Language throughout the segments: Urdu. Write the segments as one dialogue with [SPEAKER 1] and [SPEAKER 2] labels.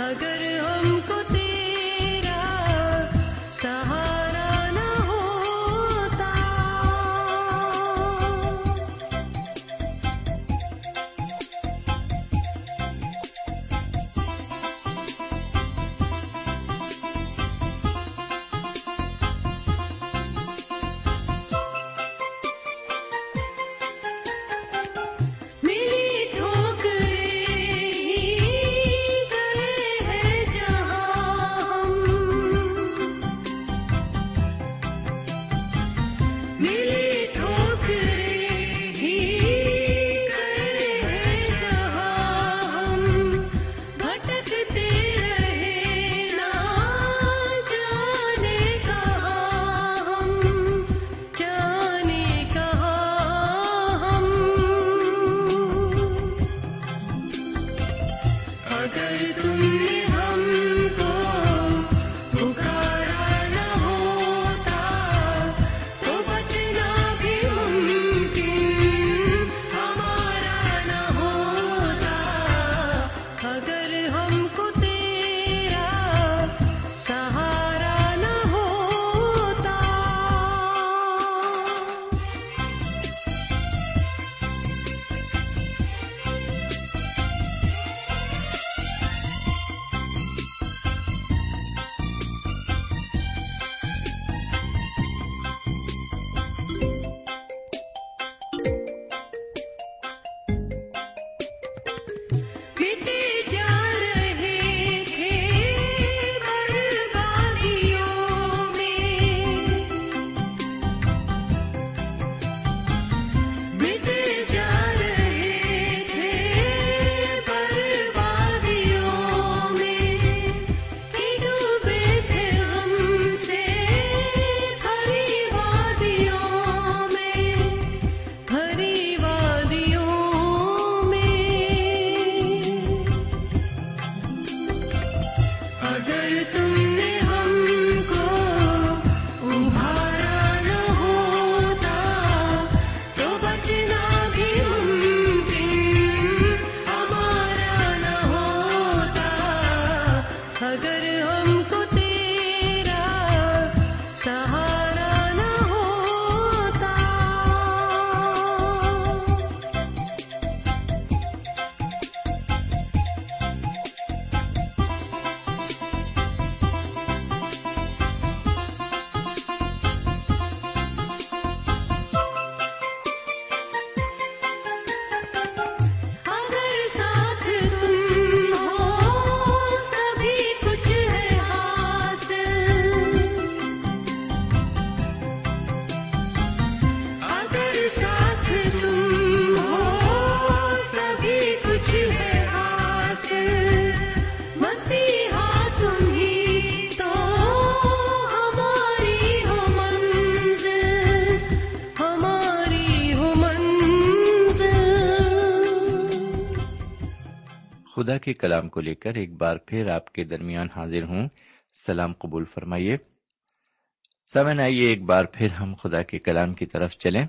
[SPEAKER 1] اگر ہم کو اگر تم نے
[SPEAKER 2] خدا کے کلام کو لے کر ایک بار پھر آپ کے درمیان حاضر ہوں۔ سلام قبول فرمائیے۔ سمن آئیے ایک بار پھر ہم خدا کے کلام کی طرف چلیں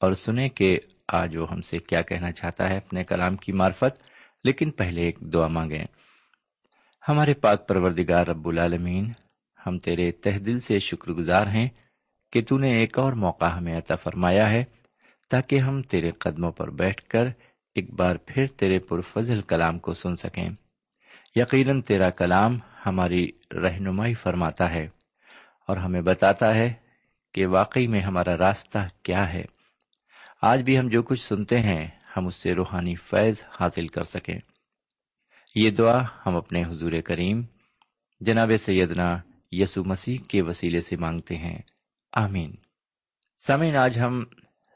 [SPEAKER 2] اور سنیں کہ آج وہ ہم سے کیا کہنا چاہتا ہے اپنے کلام کی معرفت۔ لیکن پہلے ایک دعا مانگیں۔ ہمارے پاک پروردگار رب العالمین، ہم تیرے تہ دل سے شکر گزار ہیں کہ تو نے ایک اور موقع ہمیں عطا فرمایا ہے تاکہ ہم تیرے قدموں پر بیٹھ کر ایک بار پھر تیرے پرفضل کلام کو سن سکیں۔ یقیناً تیرا کلام ہماری رہنمائی فرماتا ہے اور ہمیں بتاتا ہے کہ واقعی میں ہمارا راستہ کیا ہے۔ آج بھی ہم جو کچھ سنتے ہیں، ہم اس سے روحانی فیض حاصل کر سکیں۔ یہ دعا ہم اپنے حضور کریم، جناب سیدنا یسو مسیح کے وسیلے سے مانگتے ہیں۔ آمین۔ سمین آج ہم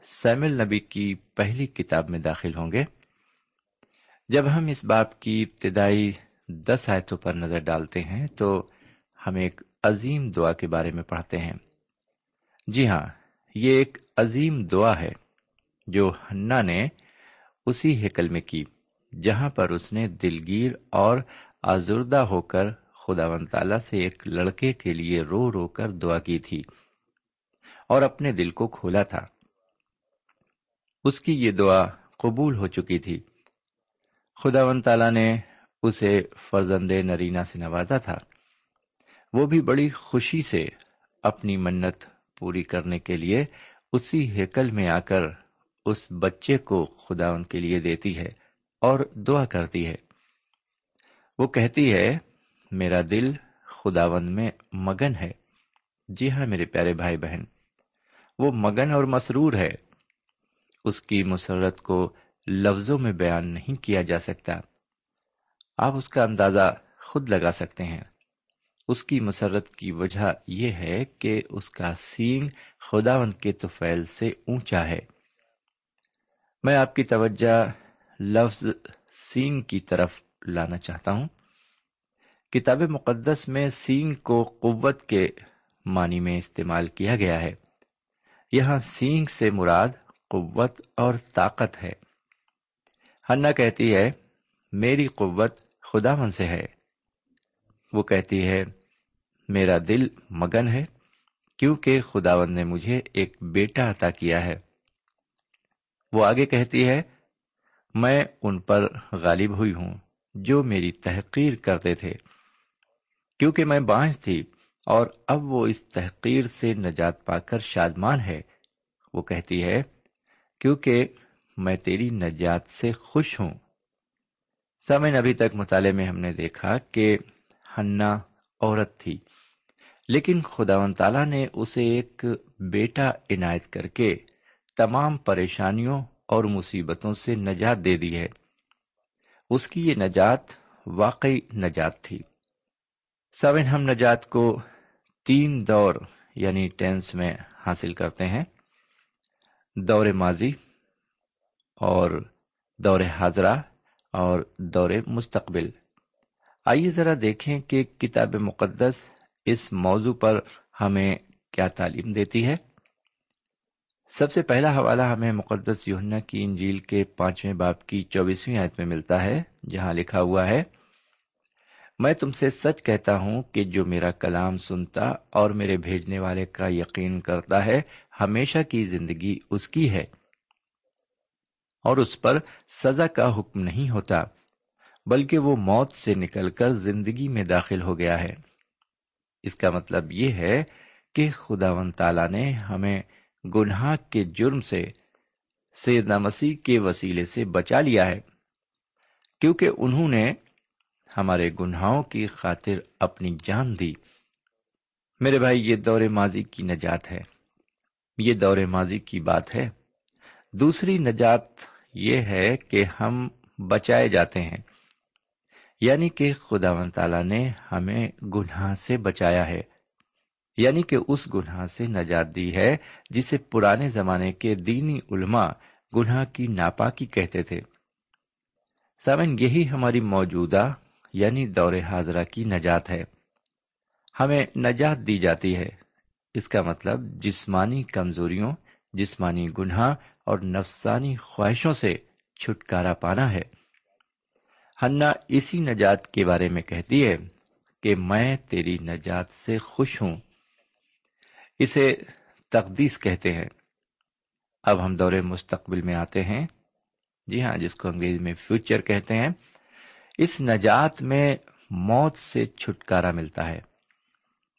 [SPEAKER 2] سیمل نبی کی پہلی کتاب میں داخل ہوں گے۔ جب ہم اس باپ کی ابتدائی دس آیتوں پر نظر ڈالتے ہیں تو ہم ایک عظیم دعا کے بارے میں پڑھتے ہیں۔ جی ہاں یہ ایک عظیم دعا ہے جو ہنا نے اسی ہیکل میں کی، جہاں پر اس نے دلگیر اور آزردہ ہو کر خدا و تعالی سے ایک لڑکے کے لیے رو رو کر دعا کی تھی اور اپنے دل کو کھولا تھا۔ اس کی یہ دعا قبول ہو چکی تھی۔ خدا و تعالی نے اسے فرزند نرینا سے نوازا تھا۔ وہ بھی بڑی خوشی سے اپنی منت پوری کرنے کے لیے اسی ہیکل میں آ کر اس بچے کو خدا ان کے لیے دیتی ہے اور دعا کرتی ہے۔ وہ کہتی ہے، میرا دل خداون میں مگن ہے۔ جی ہاں میرے پیارے بھائی بہن، وہ مگن اور مسرور ہے۔ اس کی مسرت کو لفظوں میں بیان نہیں کیا جا سکتا۔ آپ اس کا اندازہ خود لگا سکتے ہیں۔ اس کی مسرت کی وجہ یہ ہے کہ اس کا سینگ خداون کے توفیل سے اونچا ہے۔ میں آپ کی توجہ لفظ سینگ کی طرف لانا چاہتا ہوں۔ کتاب مقدس میں سینگ کو قوت کے معنی میں استعمال کیا گیا ہے۔ یہاں سینگ سے مراد قوت اور طاقت ہے۔ ہنہ کہتی ہے، میری قوت خدا من سے ہے۔ وہ کہتی ہے، میرا دل مگن ہے، کیونکہ خداون نے مجھے ایک بیٹا عطا کیا ہے۔ وہ آگے کہتی ہے، میں ان پر غالب ہوئی ہوں جو میری تحقیر کرتے تھے، کیونکہ میں بانج تھی اور اب وہ اس تحقیر سے نجات پا کر شادمان ہے۔ وہ کہتی ہے کیونکہ میں تیری نجات سے خوش ہوں۔ سمن ابھی تک مطالعے میں ہم نے دیکھا کہ ہنا عورت تھی، لیکن خدا و تعالی نے اسے ایک بیٹا عنایت کر کے تمام پریشانیوں اور مصیبتوں سے نجات دے دی ہے۔ اس کی یہ نجات واقعی نجات تھی۔ سوین ہم نجات کو تین دور یعنی ٹینس میں حاصل کرتے ہیں۔ دور ماضی اور دور حاضرہ اور دور مستقبل۔ آئیے ذرا دیکھیں کہ کتاب مقدس اس موضوع پر ہمیں کیا تعلیم دیتی ہے۔ سب سے پہلا حوالہ ہمیں مقدس یوہنا کی انجیل کے پانچویں باپ کی چوبیسویں آیت میں ملتا ہے، جہاں لکھا ہوا ہے میں تم سے سچ کہتا ہوں کہ جو میرا کلام سنتا اور میرے بھیجنے والے کا یقین کرتا ہے، ہمیشہ کی زندگی اس کی ہے۔ اور اس پر سزا کا حکم نہیں ہوتا، بلکہ وہ موت سے نکل کر زندگی میں داخل ہو گیا ہے۔ اس کا مطلب یہ ہے کہ خدا و تعالی نے ہمیں گناہ کے جرم سے، سیدنا مسیح کے وسیلے سے بچا لیا ہے۔ کیونکہ انہوں نے ہمارے گناہوں کی خاطر اپنی جان دی۔ میرے بھائی، یہ دور ماضی کی نجات ہے۔ یہ دور ماضی کی بات ہے۔ دوسری نجات یہ ہے کہ ہم بچائے جاتے ہیں۔ یعنی کہ خدا و تعالی نے ہمیں گناہ سے بچایا ہے۔ یعنی کہ اس گناہ سے نجات دی ہے جسے پرانے زمانے کے دینی علماء گناہ کی ناپاکی کہتے تھے۔ سمن یہی ہماری موجودہ یعنی دور حاضرہ کی نجات ہے۔ ہمیں نجات دی جاتی ہے۔ اس کا مطلب جسمانی کمزوریوں، جسمانی گناہ اور نفسانی خواہشوں سے چھٹکارا پانا ہے۔ ہنا اسی نجات کے بارے میں کہتی ہے کہ میں تیری نجات سے خوش ہوں۔ اسے تقدیس کہتے ہیں۔ اب ہم دور مستقبل میں آتے ہیں۔ جی ہاں جس کو انگریزی میں فیوچر کہتے ہیں۔ اس نجات میں موت سے چھٹکارا ملتا ہے۔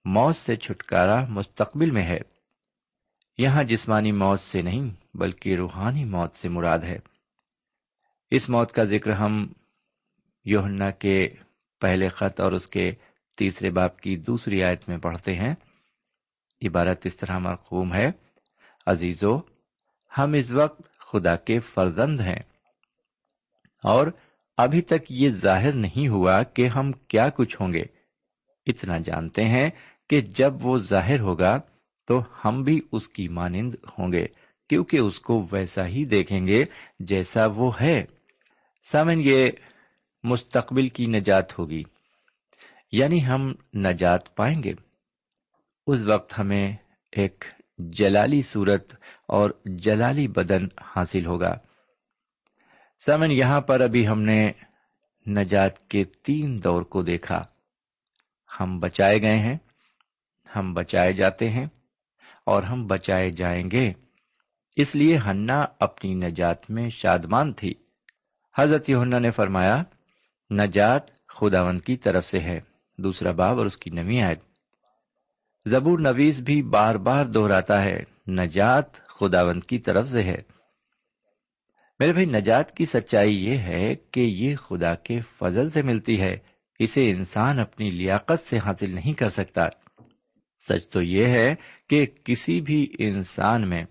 [SPEAKER 2] موت سے چھٹکارا مستقبل میں ہے۔ یہاں جسمانی موت سے نہیں بلکہ روحانی موت سے مراد ہے۔ اس موت کا ذکر ہم یوہنا کے پہلے خط اور اس کے تیسرے باپ کی دوسری آیت میں پڑھتے ہیں۔ عبارت اس طرح مرقوم ہے۔ عزیزو، ہم اس وقت خدا کے فرزند ہیں اور ابھی تک یہ ظاہر نہیں ہوا کہ ہم کیا کچھ ہوں گے۔ اتنا جانتے ہیں کہ جب وہ ظاہر ہوگا تو ہم بھی اس کی مانند ہوں گے، کیونکہ اس کو ویسا ہی دیکھیں گے جیسا وہ ہے۔ سامن، یہ مستقبل کی نجات ہوگی یعنی ہم نجات پائیں گے۔ اس وقت ہمیں ایک جلالی صورت اور جلالی بدن حاصل ہوگا۔ سمن یہاں پر ابھی ہم نے نجات کے تین دور کو دیکھا۔ ہم بچائے گئے ہیں، ہم بچائے جاتے ہیں اور ہم بچائے جائیں گے۔ اس لیے ہننا اپنی نجات میں شادمان تھی۔ حضرت یونا نے فرمایا، نجات خداون کی طرف سے ہے۔ دوسرا باب اور اس کی نمی آئے زبور نویز بھی بار بار دہراتا ہے، نجات خداون کی طرف سے ہے۔ میرے بھائی، نجات کی سچائی یہ ہے کہ یہ خدا کے فضل سے ملتی ہے۔ اسے انسان اپنی لیاقت سے حاصل نہیں کر سکتا۔ سچ تو یہ ہے کہ کسی بھی انسان میں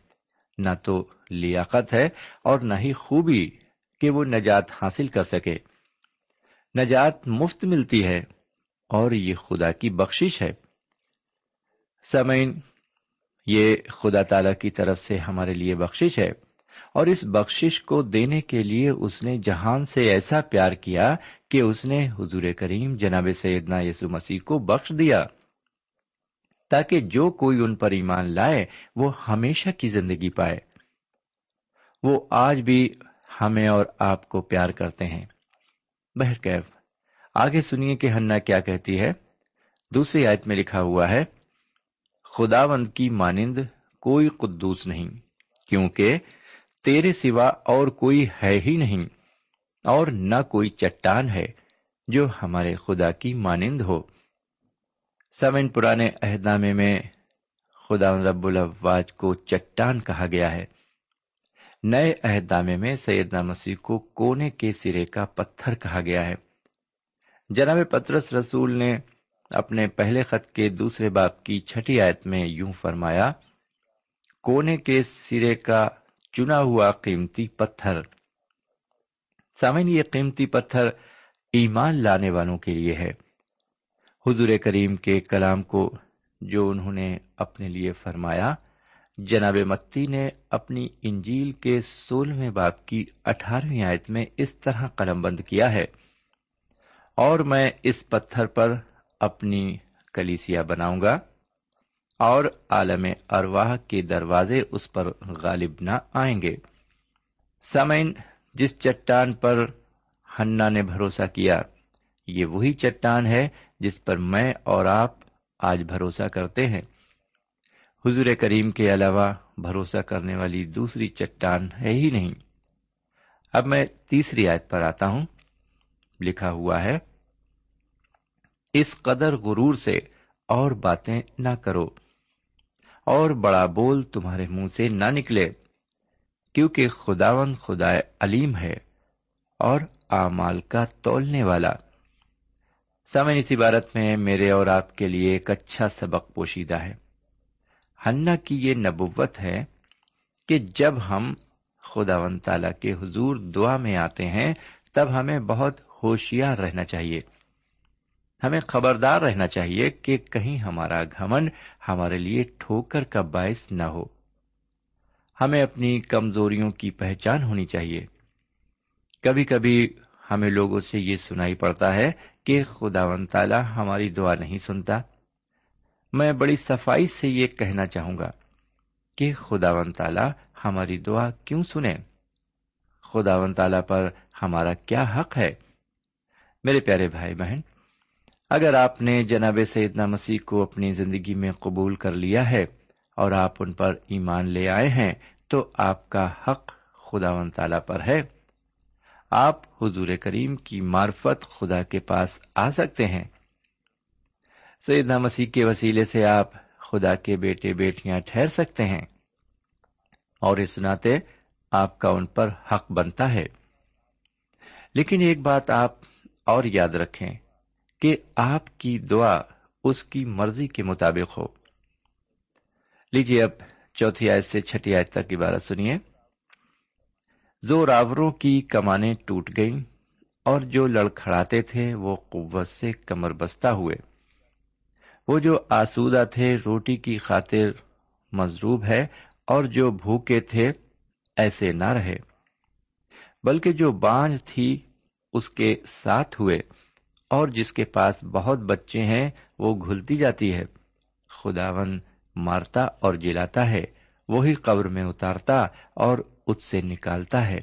[SPEAKER 2] نہ تو لیاقت ہے اور نہ ہی خوبی کہ وہ نجات حاصل کر سکے۔ نجات مفت ملتی ہے اور یہ خدا کی بخشش ہے۔ سمعین یہ خدا تعالی کی طرف سے ہمارے لیے بخشش ہے۔ اور اس بخشش کو دینے کے لیے اس نے جہان سے ایسا پیار کیا کہ اس نے حضور کریم جناب سیدنا یسو مسیح کو بخش دیا۔ تاکہ جو کوئی ان پر ایمان لائے، وہ ہمیشہ کی زندگی پائے۔ وہ آج بھی ہمیں اور آپ کو پیار کرتے ہیں۔ بہرکیف آگے سنیے کہ ہننا کیا کہتی ہے۔ دوسری آیت میں لکھا ہوا ہے، خداوند کی مانند کوئی قدوس نہیں، کیونکہ تیرے سوا اور کوئی ہے ہی نہیں اور نہ کوئی چٹان ہے جو ہمارے خدا کی مانند ہو۔ سمن پرانے عہدنامے میں خدا رب الواج کو چٹان کہا گیا ہے۔ نئے عہدنامے میں سیدنا مسیح کو کونے کے سرے کا پتھر کہا گیا ہے۔ جناب پترس رسول نے اپنے پہلے خط کے دوسرے باپ کی چھٹی آیت میں یوں فرمایا، کونے کے سرے کا چنا ہوا قیمتی پتھر۔ سامن یہ قیمتی پتھر ایمان لانے والوں کے لیے ہے۔ حضور کریم کے کلام کو جو انہوں نے اپنے لیے فرمایا، جناب متی نے اپنی انجیل کے سولہویں باپ کی اٹھارہویں آیت میں اس طرح قلم بند کیا ہے۔ اور میں اس پتھر پر اپنی کلیسیا بناؤں گا۔ اور عالم ارواہ کے دروازے اس پر غالب نہ آئیں گے۔ سمین جس چٹان پر ہننا نے بھروسہ کیا، یہ وہی چٹان ہے جس پر میں اور آپ آج بھروسہ کرتے ہیں۔ حضور کریم کے علاوہ بھروسہ کرنے والی دوسری چٹان ہے ہی نہیں۔ اب میں تیسری آیت پر آتا ہوں۔ لکھا ہوا ہے، اس قدر غرور سے اور باتیں نہ کرو۔ اور بڑا بول تمہارے منہ سے نہ نکلے، کیونکہ خداون خدا علیم ہے اور اعمال کا تولنے والا۔ سمن اس عبارت میں میرے اور آپ کے لیے ایک اچھا سبق پوشیدہ ہے۔ ہنا کی یہ نبوت ہے کہ جب ہم خدا ون تعالی کے حضور دعا میں آتے ہیں، تب ہمیں بہت ہوشیار رہنا چاہیے۔ ہمیں خبردار رہنا چاہیے کہ کہیں ہمارا گھمن ہمارے لیے ٹھوکر کا باعث نہ ہو۔ ہمیں اپنی کمزوریوں کی پہچان ہونی چاہیے۔ کبھی کبھی ہمیں لوگوں سے یہ سنائی پڑتا ہے کہ خدا و تعالی ہماری دعا نہیں سنتا۔ میں بڑی صفائی سے یہ کہنا چاہوں گا کہ خدا و تعالی ہماری دعا کیوں سنے خدا و تعالی پر ہمارا کیا حق ہے؟ میرے پیارے بھائی بہن اگر آپ نے جناب سیدنا مسیح کو اپنی زندگی میں قبول کر لیا ہے اور آپ ان پر ایمان لے آئے ہیں، تو آپ کا حق خدا و تعالی پر ہے۔ آپ حضور کریم کی معرفت خدا کے پاس آ سکتے ہیں۔ سیدنا مسیح کے وسیلے سے آپ خدا کے بیٹے بیٹیاں ٹھہر سکتے ہیں اور اس ناطے آپ کا ان پر حق بنتا ہے۔ لیکن ایک بات آپ اور یاد رکھیں کہ آپ کی دعا اس کی مرضی کے مطابق ہو۔ لیجیے اب چوتھی آیت سے چھٹی آیت تک عبارت سنیے۔ زور آوروں کی کمانیں ٹوٹ گئیں اور جو لڑکھڑاتے تھے وہ قوت سے کمر بستہ ہوئے۔ وہ جو آسودہ تھے روٹی کی خاطر مضروب ہے اور جو بھوکے تھے ایسے نہ رہے۔ بلکہ جو بانج تھی اس کے ساتھ ہوئے۔ اور جس کے پاس بہت بچے ہیں، وہ گھلتی جاتی ہے۔ خداون مارتا اور جلاتا ہے، وہی قبر میں اتارتا اور اس سے نکالتا ہے۔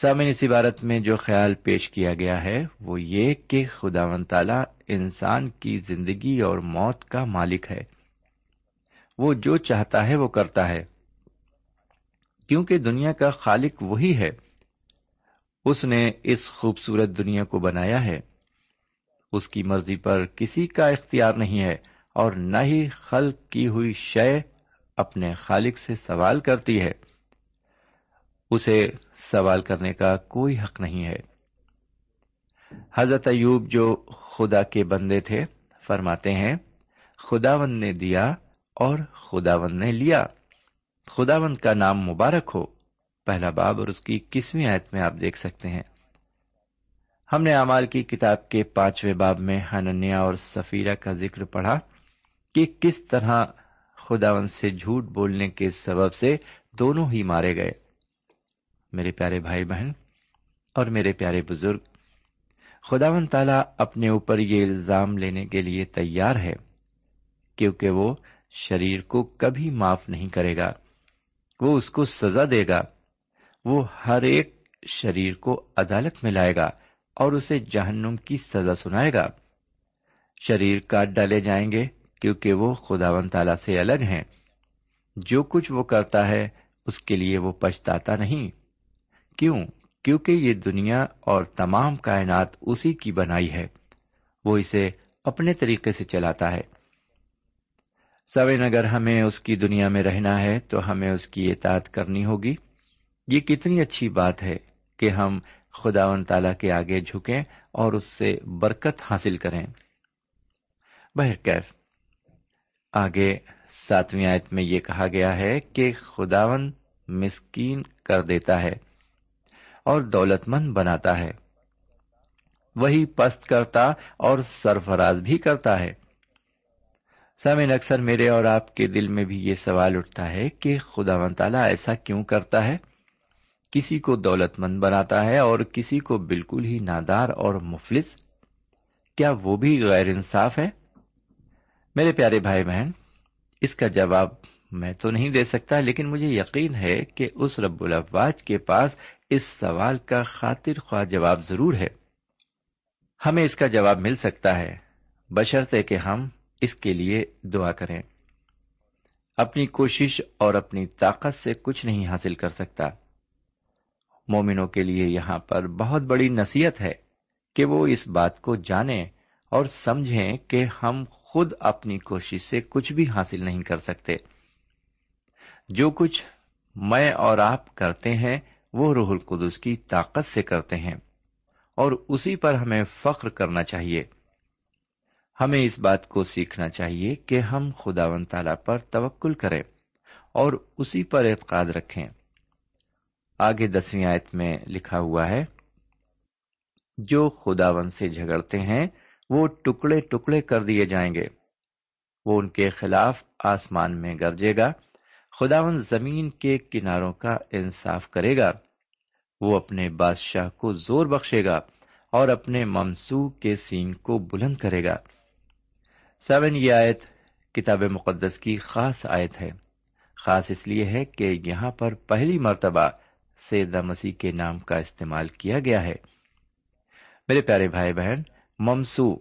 [SPEAKER 2] سامن اس عبارت میں جو خیال پیش کیا گیا ہے، وہ یہ کہ خدا و تعالی انسان کی زندگی اور موت کا مالک ہے۔ وہ جو چاہتا ہے، وہ کرتا ہے۔ کیونکہ دنیا کا خالق وہی ہے۔ اس نے اس خوبصورت دنیا کو بنایا ہے۔ اس کی مرضی پر کسی کا اختیار نہیں ہے اور نہ ہی خلق کی ہوئی شے اپنے خالق سے سوال کرتی ہے۔ اسے سوال کرنے کا کوئی حق نہیں ہے۔ حضرت ایوب جو خدا کے بندے تھے، فرماتے ہیں خداون نے دیا اور خداون نے لیا۔ خداون کا نام مبارک ہو۔ پہلا باب اور اس کی کسویں آیت میں آپ دیکھ سکتے ہیں۔ ہم نے امال کی کتاب کے پانچویں باب میں ہننیا اور سفیرہ کا ذکر پڑھا کہ کس طرح خداون سے جھوٹ بولنے کے سبب سے دونوں ہی مارے گئے۔ میرے پیارے بھائی بہن اور میرے پیارے بزرگ خداون تعالی اپنے اوپر یہ الزام لینے کے لیے تیار ہے کیونکہ وہ شریر کو کبھی معاف نہیں کرے گا، وہ اس کو سزا دے گا۔ وہ ہر ایک شریر کو عدالت میں لائے گا اور اسے جہنم کی سزا سنائے گا۔ شریر کاٹ ڈالے جائیں گے کیونکہ وہ خدا و تعالی سے الگ ہیں۔ جو کچھ وہ کرتا ہے، اس کے لیے وہ پچھتاتا نہیں۔ کیوں؟ کیونکہ یہ دنیا اور تمام کائنات اسی کی بنائی ہے۔ وہ اسے اپنے طریقے سے چلاتا ہے۔ سوین اگر ہمیں اس کی دنیا میں رہنا ہے تو ہمیں اس کی اطاعت کرنی ہوگی۔ یہ کتنی اچھی بات ہے کہ ہم خدا و تعالی کے آگے جھکیں اور اس سے برکت حاصل کریں۔ بہرکیف آگے ساتویں آیت میں یہ کہا گیا ہے کہ خداون مسکین کر دیتا ہے اور دولت مند بناتا ہے۔ وہی پست کرتا اور سرفراز بھی کرتا ہے۔ سامن اکثر میرے اور آپ کے دل میں بھی یہ سوال اٹھتا ہے کہ خدا و تعالیٰ ایسا کیوں کرتا ہے؟ کسی کو دولت مند بناتا ہے اور کسی کو بالکل ہی نادار اور مفلس؟ کیا وہ بھی غیر انصاف ہے؟ میرے پیارے بھائی بہن، اس کا جواب میں تو نہیں دے سکتا، لیکن مجھے یقین ہے کہ اس رب الفواج کے پاس اس سوال کا خاطر خواہ جواب ضرور ہے۔ ہمیں اس کا جواب مل سکتا ہے۔ بشرطے کہ ہم اس کے لیے دعا کریں۔ اپنی کوشش اور اپنی طاقت سے کچھ نہیں حاصل کر سکتا۔ مومنوں کے لیے یہاں پر بہت بڑی نصیحت ہے کہ وہ اس بات کو جانیں اور سمجھیں کہ ہم خود اپنی کوشش سے کچھ بھی حاصل نہیں کر سکتے۔ جو کچھ میں اور آپ کرتے ہیں، وہ روح القدس کی طاقت سے کرتے ہیں اور اسی پر ہمیں فخر کرنا چاہیے۔ ہمیں اس بات کو سیکھنا چاہیے کہ ہم خدا و تعالی پر توکل کریں اور اسی پر اعتقاد رکھیں۔ آگے دسویں آیت میں لکھا ہوا ہے، جو خداون سے جھگڑتے ہیں، وہ ٹکڑے ٹکڑے کر دیے جائیں گے۔ وہ ان کے خلاف آسمان میں گرجے گا۔ خداون زمین کے کناروں کا انصاف کرے گا۔ وہ اپنے بادشاہ کو زور بخشے گا اور اپنے ممسو کے سینگ کو بلند کرے گا۔ سیون، یہ آیت کتاب مقدس کی خاص آیت ہے۔ خاص اس لیے ہے کہ یہاں پر پہلی مرتبہ سیدہ مسیح کے نام کا استعمال کیا گیا ہے۔ میرے پیارے بھائی بہن ممسو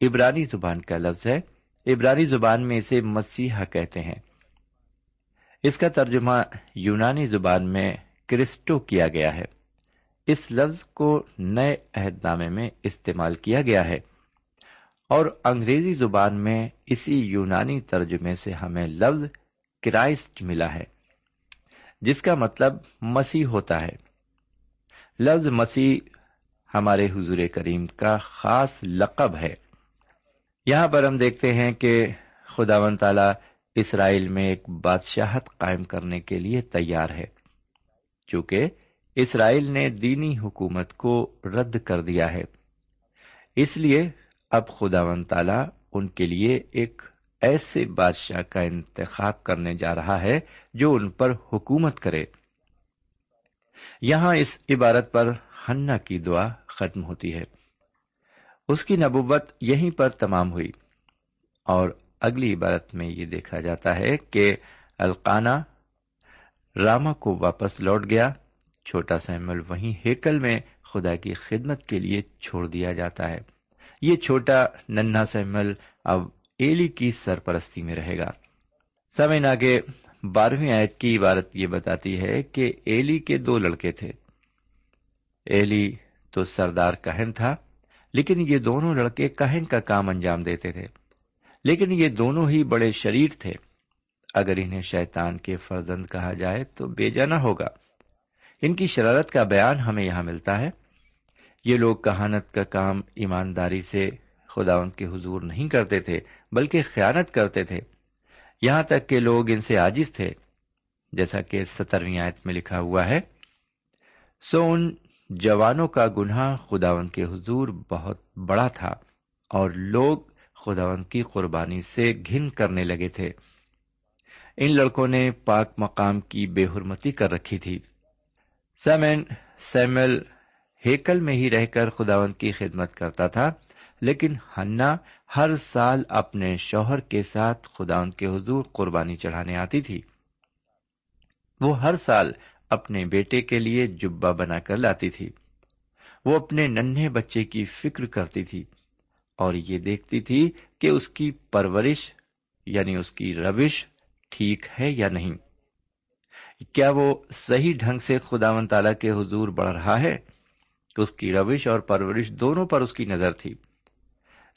[SPEAKER 2] عبرانی زبان کا لفظ ہے۔ عبرانی زبان میں اسے مسیحا کہتے ہیں۔ اس کا ترجمہ یونانی زبان میں کرسٹو کیا گیا ہے۔ اس لفظ کو نئے عہد نامے میں استعمال کیا گیا ہے۔ اور انگریزی زبان میں اسی یونانی ترجمے سے ہمیں لفظ کرائسٹ ملا ہے۔ جس کا مطلب مسیح ہوتا ہے۔ لفظ مسیح ہمارے حضور کریم کا خاص لقب ہے۔ یہاں پر ہم دیکھتے ہیں کہ خدا و تعالی اسرائیل میں ایک بادشاہت قائم کرنے کے لیے تیار ہے، چونکہ اسرائیل نے دینی حکومت کو رد کر دیا ہے۔ اس لیے اب خدا و تعالی ان کے لیے ایک ایسے بادشاہ کا انتخاب کرنے جا رہا ہے جو ان پر حکومت کرے۔ یہاں اس عبارت پر ہنا کی دعا ختم ہوتی ہے۔ اس کی نبوت یہیں پر تمام ہوئی۔ اور اگلی عبارت میں یہ دیکھا جاتا ہے کہ القانہ راما کو واپس لوٹ گیا۔ چھوٹا سیمل وہیں ہیکل میں خدا کی خدمت کے لیے چھوڑ دیا جاتا ہے۔ یہ چھوٹا ننھا سیمل اب ایلی کی سرپرستی میں رہے گا۔ سمے آگے بارہویں آیت کی عبارت یہ بتاتی ہے کہ ایلی کے دو لڑکے تھے۔ ایلی تو سردار کہن تھا، لیکن یہ دونوں لڑکے کہن کا کام انجام دیتے تھے۔ لیکن یہ دونوں ہی بڑے شریر تھے۔ اگر انہیں شیطان کے فرزند کہا جائے تو بے جانا ہوگا۔ ان کی شرارت کا بیان ہمیں یہاں ملتا ہے۔ یہ لوگ کہانت کا کام ایمانداری سے خدا ان کے حضور نہیں کرتے تھے۔ بلکہ خیانت کرتے تھے۔ یہاں تک کہ لوگ ان سے آجز تھے۔ جیسا کہ سترویں آیت میں لکھا ہوا ہے، سو ان جوانوں کا گناہ خداون کے حضور بہت بڑا تھا اور لوگ خداون کی قربانی سے گھن کرنے لگے تھے۔ ان لڑکوں نے پاک مقام کی بے حرمتی کر رکھی تھی۔ سیمین سیمل، ہیکل میں ہی رہ کر خداون کی خدمت کرتا تھا، لیکن ہنا ہر سال اپنے شوہر کے ساتھ خدا ان کے حضور قربانی چڑھانے آتی تھی۔ وہ ہر سال اپنے بیٹے کے لیے جبا بنا کر لاتی تھی۔ وہ اپنے ننھے بچے کی فکر کرتی تھی اور یہ دیکھتی تھی کہ اس کی پرورش یعنی اس کی روش ٹھیک ہے یا نہیں۔ کیا وہ صحیح ڈھنگ سے خدا و تعالی کے حضور بڑھ رہا ہے؟ اس کی روش اور پرورش دونوں پر اس کی نظر تھی۔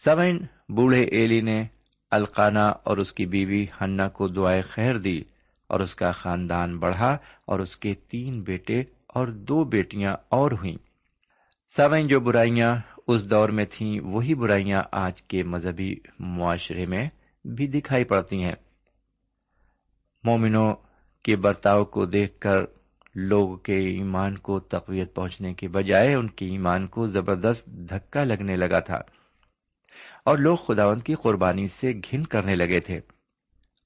[SPEAKER 2] سمین بوڑھے ایلی نے القانا اور اس کی بیوی ہنا کو دعائیں خیر دی اور اس کا خاندان بڑھا اور اس کے تین بیٹے اور دو بیٹیاں اور ہوئیں۔ سوئن جو برائیاں اس دور میں تھیں، وہی برائیاں آج کے مذہبی معاشرے میں بھی دکھائی پڑتی ہیں۔ مومنوں کے برتاؤ کو دیکھ کر لوگ کے ایمان کو تقویت پہنچنے کے بجائے ان کے ایمان کو زبردست دھکا لگنے لگا تھا۔ اور لوگ خداون کی قربانی سے گھن کرنے لگے تھے۔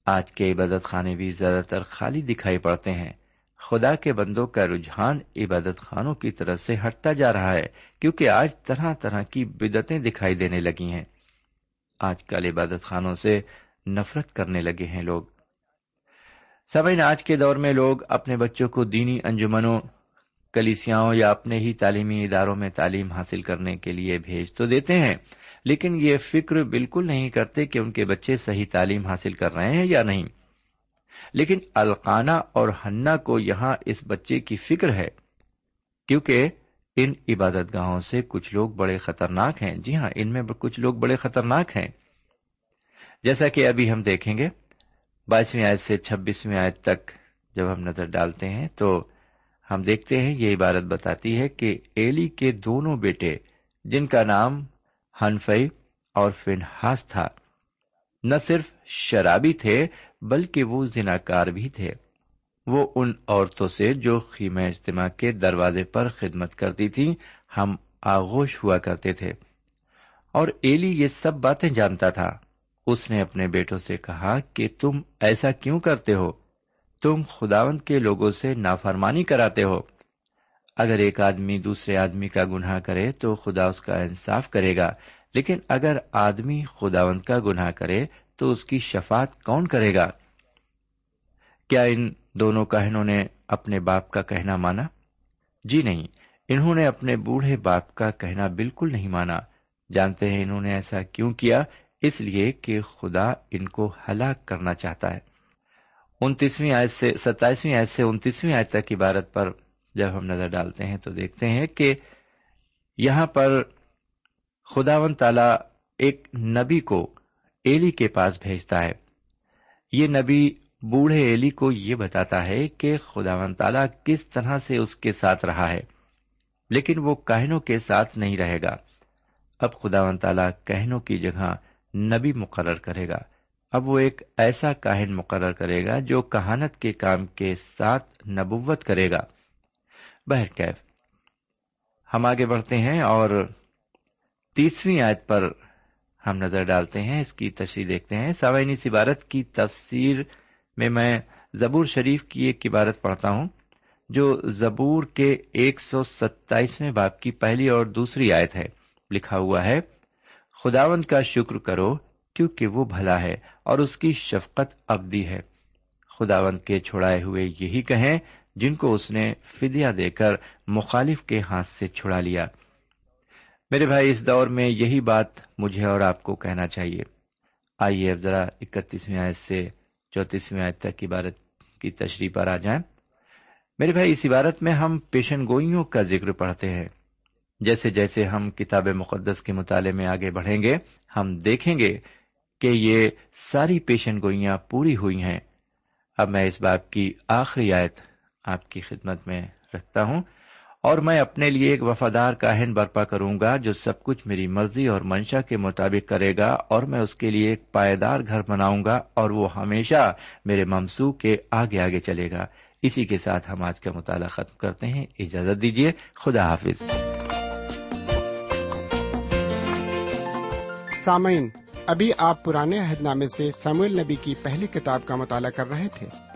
[SPEAKER 2] آج کے عبادت خانے بھی زیادہ تر خالی دکھائی پڑتے ہیں۔ خدا کے بندوں کا رجحان عبادت خانوں کی طرف سے ہٹتا جا رہا ہے، کیونکہ آج طرح طرح کی بدتیں دکھائی دینے لگی ہیں۔ آج کل عبادت خانوں سے نفرت کرنے لگے ہیں لوگ۔ سبھی آج کے دور میں لوگ اپنے بچوں کو دینی انجمنوں کلیسیاں یا اپنے ہی تعلیمی اداروں میں تعلیم حاصل کرنے کے لیے بھیج تو دیتے ہیں لیکن یہ فکر بالکل نہیں کرتے کہ ان کے بچے صحیح تعلیم حاصل کر رہے ہیں یا نہیں۔ لیکن القانہ اور ہنا کو یہاں اس بچے کی فکر ہے، کیونکہ ان عبادت گاہوں سے کچھ لوگ بڑے خطرناک ہیں۔ جی ہاں ان میں کچھ لوگ بڑے خطرناک ہیں۔ جیسا کہ ابھی ہم دیکھیں گے، بائیسویں آیت سے چھبیسویں آیت تک جب ہم نظر ڈالتے ہیں تو ہم دیکھتے ہیں، یہ عبارت بتاتی ہے کہ ایلی کے دونوں بیٹے، جن کا نام ہنفئی اور فنہاس تھا۔ نہ صرف شرابی تھے، بلکہ وہ زناکار بھی تھے۔ وہ ان عورتوں سے جو خیمہ اجتماع کے دروازے پر خدمت کرتی تھی ہم آغوش ہوا کرتے تھے۔ اور ایلی یہ سب باتیں جانتا تھا۔ اس نے اپنے بیٹوں سے کہا کہ تم ایسا کیوں کرتے ہو؟ تم خداون کے لوگوں سے نافرمانی کراتے ہو۔ اگر ایک آدمی دوسرے آدمی کا گناہ کرے تو خدا اس کا انصاف کرے گا، لیکن اگر آدمی خداوند کا گناہ کرے تو اس کی شفات کون کرے گا؟ کیا ان دونوں کہنوں نے اپنے باپ کا کہنا مانا؟ جی نہیں، انہوں نے اپنے بوڑھے باپ کا کہنا بالکل نہیں مانا۔ جانتے ہیں انہوں نے ایسا کیوں کیا؟ اس لیے کہ خدا ان کو ہلاک کرنا چاہتا ہے۔ انتیسویں آیت سے، ستائیسویں آیت سے انتیسویں آیت تک عبارت پر جب ہم نظر ڈالتے ہیں تو دیکھتے ہیں کہ یہاں پر خداون تعالی ایک نبی کو ایلی کے پاس بھیجتا ہے۔ یہ نبی بوڑھے ایلی کو یہ بتاتا ہے کہ خداون تعالی کس طرح سے اس کے ساتھ رہا ہے، لیکن وہ کہنوں کے ساتھ نہیں رہے گا۔ اب خداون تعالی کہنوں کی جگہ نبی مقرر کرے گا۔ اب وہ ایک ایسا کاہن مقرر کرے گا جو کہانت کے کام کے ساتھ نبوت کرے گا۔ بہرکیف ہم آگے بڑھتے ہیں اور تیسویں آیت پر ہم نظر ڈالتے ہیں، اس کی تشریح دیکھتے ہیں۔ سوائنی عبارت کی تفسیر میں میں زبور شریف کی ایک عبارت پڑھتا ہوں، جو زبور کے ایک سو ستائیسویں باپ کی پہلی اور دوسری آیت ہے۔ لکھا ہوا ہے، خداوند کا شکر کرو کیونکہ وہ بھلا ہے اور اس کی شفقت ابدی ہے۔ خداوند کے چھڑائے ہوئے یہی کہیں جن کو اس نے فدیا دے کر مخالف کے ہاتھ سے چھڑا لیا۔ میرے بھائی، اس دور میں یہی بات مجھے اور آپ کو کہنا چاہیے۔ آئیے اب ذرا اکتیسویں آیت سے چوتیسویں آیت تک عبارت کی تشریح پر آ جائیں۔ میرے بھائی، اس عبارت میں ہم پیشن گوئیوں کا ذکر پڑھتے ہیں۔ جیسے جیسے ہم کتاب مقدس کے مطالعے میں آگے بڑھیں گے، ہم دیکھیں گے کہ یہ ساری پیشن گوئیاں پوری ہوئی ہیں۔ اب میں اس بات کی آخری آیت آپ کی خدمت میں رکھتا ہوں اور میں اپنے لیے ایک وفادار کاہن برپا کروں گا جو سب کچھ میری مرضی اور منشا کے مطابق کرے گا اور میں اس کے لیے ایک پائیدار گھر بناؤں گا اور وہ ہمیشہ میرے ممسو کے آگے آگے چلے گا۔ اسی کے ساتھ ہم آج کا مطالعہ ختم کرتے ہیں۔ اجازت دیجیے خدا حافظ۔
[SPEAKER 3] سامعین، ابھی آپ پرانے عہد نامے سے سمویل نبی کی پہلی کتاب کا مطالعہ کر رہے تھے۔